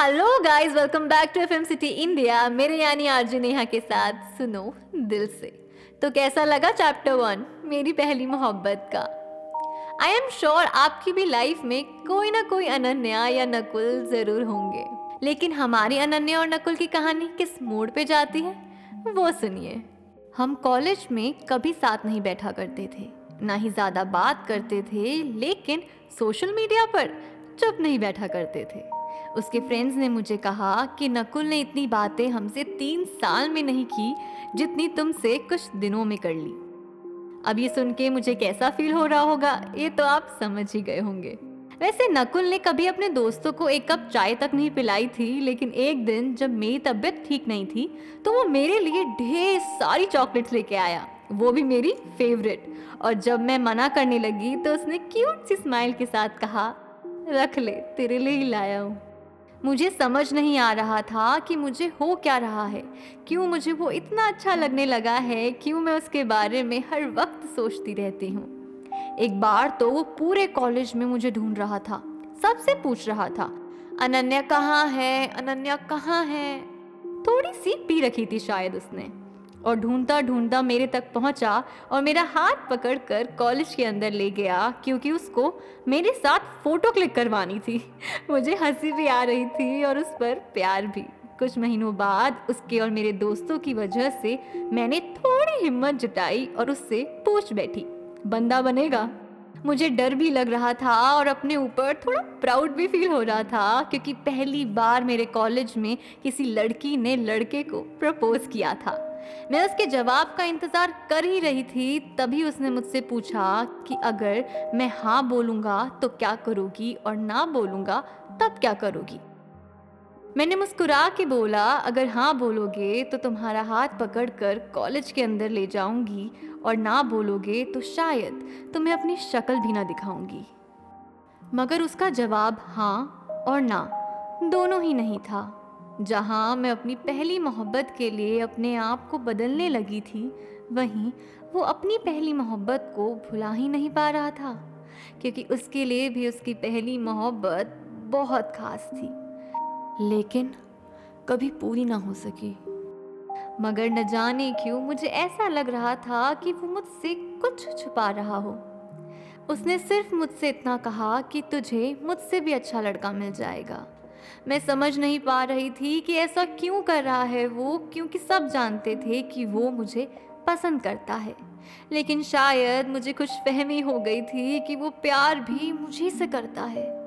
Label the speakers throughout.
Speaker 1: Hello guys welcome back to FM city India मेरे यानी RJ Neha के साथ, सुनो, दिल से। तो कैसा लगा चैप्टर वन मेरी पहली मोहब्बत का। आई एम श्योर आपकी भी लाइफ में कोई ना कोई अनन्या या नकुल ज़रूर होंगे। लेकिन हमारी अनन्या और नकुल की कहानी किस मोड़ पे जाती है, वो सुनिए। हम कॉलेज में कभी साथ नहीं बैठा करते थे। ना ही ज़्यादा बात करते थे, लेकिन सोशल मीडिया पर चुप नहीं बैठा करते थे। उसके फ्रेंड्स ने मुझे कहा कि नकुल ने इतनी बातें हमसे तीन साल में नहीं की, जितनी तुमसे कुछ दिनों में कर ली। अब ये सुन के मुझे कैसा फील हो रहा होगा, ये तो आप समझ ही गए होंगे। वैसे नकुल ने कभी अपने दोस्तों को एक कप चाय तक नहीं पिलाई थी, लेकिन एक दिन जब मेरी तबीयत ठीक नहीं थी तो वो मेरे लिए ढेर सारी चॉकलेट्स लेके आया। वो भी मेरी फेवरेट और जब मैं मना करने लगी तो उसने क्यूट सी स्माइल के साथ कहा, रख ले, तेरे लिए ही लाया हूँ। मुझे समझ नहीं आ रहा था कि मुझे हो क्या रहा है। क्यों मुझे वो इतना अच्छा लगने लगा है, क्यों मैं उसके बारे में हर वक्त सोचती रहती हूँ। एक बार तो वो पूरे कॉलेज में मुझे ढूंढ रहा था, सबसे पूछ रहा था, अनन्या कहाँ है? अनन्या कहाँ है? थोड़ी सी पी रखी थी शायद उसने। और ढूंढता ढूंढता मेरे तक पहुँचा और मेरा हाथ पकड़कर कॉलेज के अंदर ले गया क्योंकि उसको मेरे साथ फ़ोटो क्लिक करवानी थी। मुझे हँसी भी आ रही थी और उस पर प्यार भी। कुछ महीनों बाद उसके और मेरे दोस्तों की वजह से मैंने थोड़ी हिम्मत जुटाई और उससे पूछ बैठी। बंदा बनेगा। मुझे डर भी लग रहा था और अपने ऊपर थोड़ा प्राउड भी फील हो रहा था क्योंकि पहली बार मेरे कॉलेज में किसी लड़की ने लड़के को प्रपोज किया था। मैं उसके जवाब का इंतज़ार कर ही रही थी, तभी उसने मुझसे पूछा कि अगर मैं हाँ बोलूँगा तो क्या करोगी और ना बोलूँगा तब क्या करोगी? मैंने मुस्कुरा के बोला, अगर हाँ बोलोगे तो तुम्हारा हाथ पकड़कर कॉलेज के अंदर ले जाऊँगी और ना बोलोगे तो शायद तुम्हें अपनी शक्ल भी ना दिखाऊँगी। मगर उसका जवाब हाँ और ना दोनों ही नहीं था। जहाँ मैं अपनी पहली मोहब्बत के लिए अपने आप को बदलने लगी थी, वहीं वो अपनी पहली मोहब्बत को भुला ही नहीं पा रहा था, क्योंकि उसके लिए भी उसकी पहली मोहब्बत बहुत खास थी। लेकिन कभी पूरी ना हो सकी। मगर न जाने क्यों मुझे ऐसा लग रहा था कि वो मुझसे कुछ छुपा रहा हो। उसने सिर्फ़ मुझसे इतना कहा कि तुझे मुझसे भी अच्छा लड़का मिल जाएगा। मैं समझ नहीं पा रही थी कि ऐसा क्यों कर रहा है वो, क्योंकि सब जानते थे कि वो मुझे पसंद करता है। लेकिन शायद मुझे कुछ फहमी हो गई थी कि वो प्यार भी मुझे से करता है।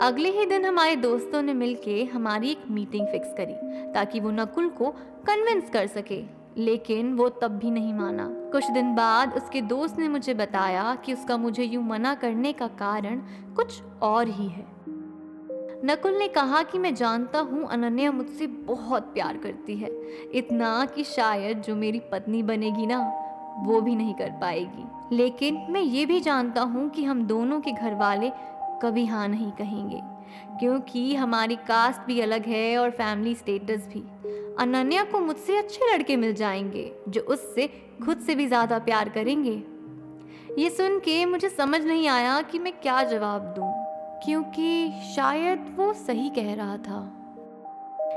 Speaker 1: अगले ही दिन हमारे दोस्तों ने मिलके हमारी एक मीटिंग फिक्स करी, ताकि वो नकुल को कन्विंस कर सके। लेकिन वो तब भी नहीं माना। कुछ दिन बाद उसके दोस्त ने मुझे बताया कि उसका मुझे यूँ मना करने का कारण कुछ और ही है। नकुल ने कहा कि मैं जानता हूँ अनन्या मुझसे बहुत प्यार करती है। इतना कि शायद जो मेरी पत्नी बनेगी ना, वो भी नहीं कर पाएगी। लेकिन मैं ये भी जानता हूँ कि हम दोनों के घर वाले कभी हाँ नहीं कहेंगे, क्योंकि हमारी कास्ट भी अलग है और फैमिली स्टेटस भी। अनन्या को मुझसे अच्छे लड़के मिल जाएँगे, जो उससे खुद से भी ज़्यादा प्यार करेंगे। ये सुन के मुझे समझ नहीं आया कि मैं क्या जवाब दूँ। क्योंकि शायद वो सही कह रहा था।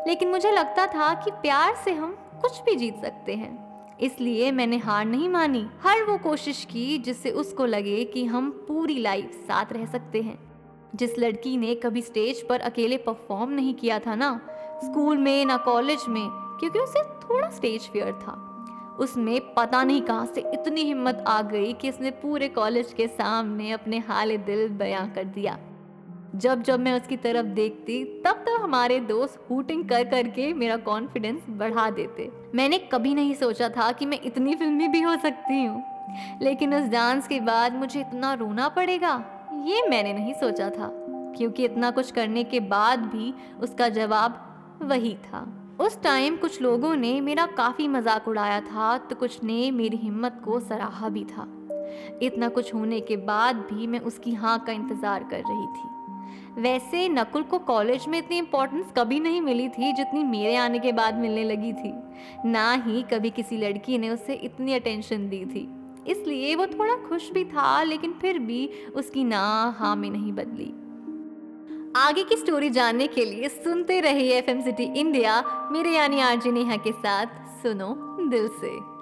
Speaker 1: लेकिन मुझे लगता था कि प्यार से हम कुछ भी जीत सकते हैं। इसलिए मैंने हार नहीं मानी। हर वो कोशिश की जिससे उसको लगे कि हम पूरी लाइफ साथ रह सकते हैं। जिस लड़की ने कभी स्टेज पर अकेले परफॉर्म नहीं किया था ना, स्कूल में ना कॉलेज में, क्योंकि उसे थोड़ा स्टेज फियर था। उसमें पता नहीं कहाँ से इतनी हिम्मत आ गई कि उसने पूरे कॉलेज के सामने अपने हाल दिल बयां कर दिया। जब जब मैं उसकी तरफ़ देखती, तब तब हमारे दोस्त हूटिंग कर करके मेरा कॉन्फिडेंस बढ़ा देते। मैंने कभी नहीं सोचा था कि मैं इतनी फिल्मी भी हो सकती हूँ। लेकिन उस डांस के बाद मुझे इतना रोना पड़ेगा, ये मैंने नहीं सोचा था। क्योंकि इतना कुछ करने के बाद भी उसका जवाब वही था। उस टाइम कुछ लोगों ने मेरा काफ़ी मज़ाक उड़ाया था तो कुछ ने मेरी हिम्मत को सराहा भी था। इतना कुछ होने के बाद भी मैं उसकी हाँ का इंतज़ार कर रही थी। वैसे नकुल को कॉलेज में इतनी इम्पोर्टेंस कभी नहीं मिली थी जितनी मेरे आने के बाद मिलने लगी थी। ना ही कभी किसी लड़की ने उसे इतनी अटेंशन दी थी। इसलिए वो थोड़ा खुश भी था, लेकिन फिर भी उसकी ना हाँ में नहीं बदली। आगे की स्टोरी जानने के लिए सुनते रहिए एफएम सिटी इंडिया मेरे यानी आरजे नेहा के साथ। सुनो दिल से।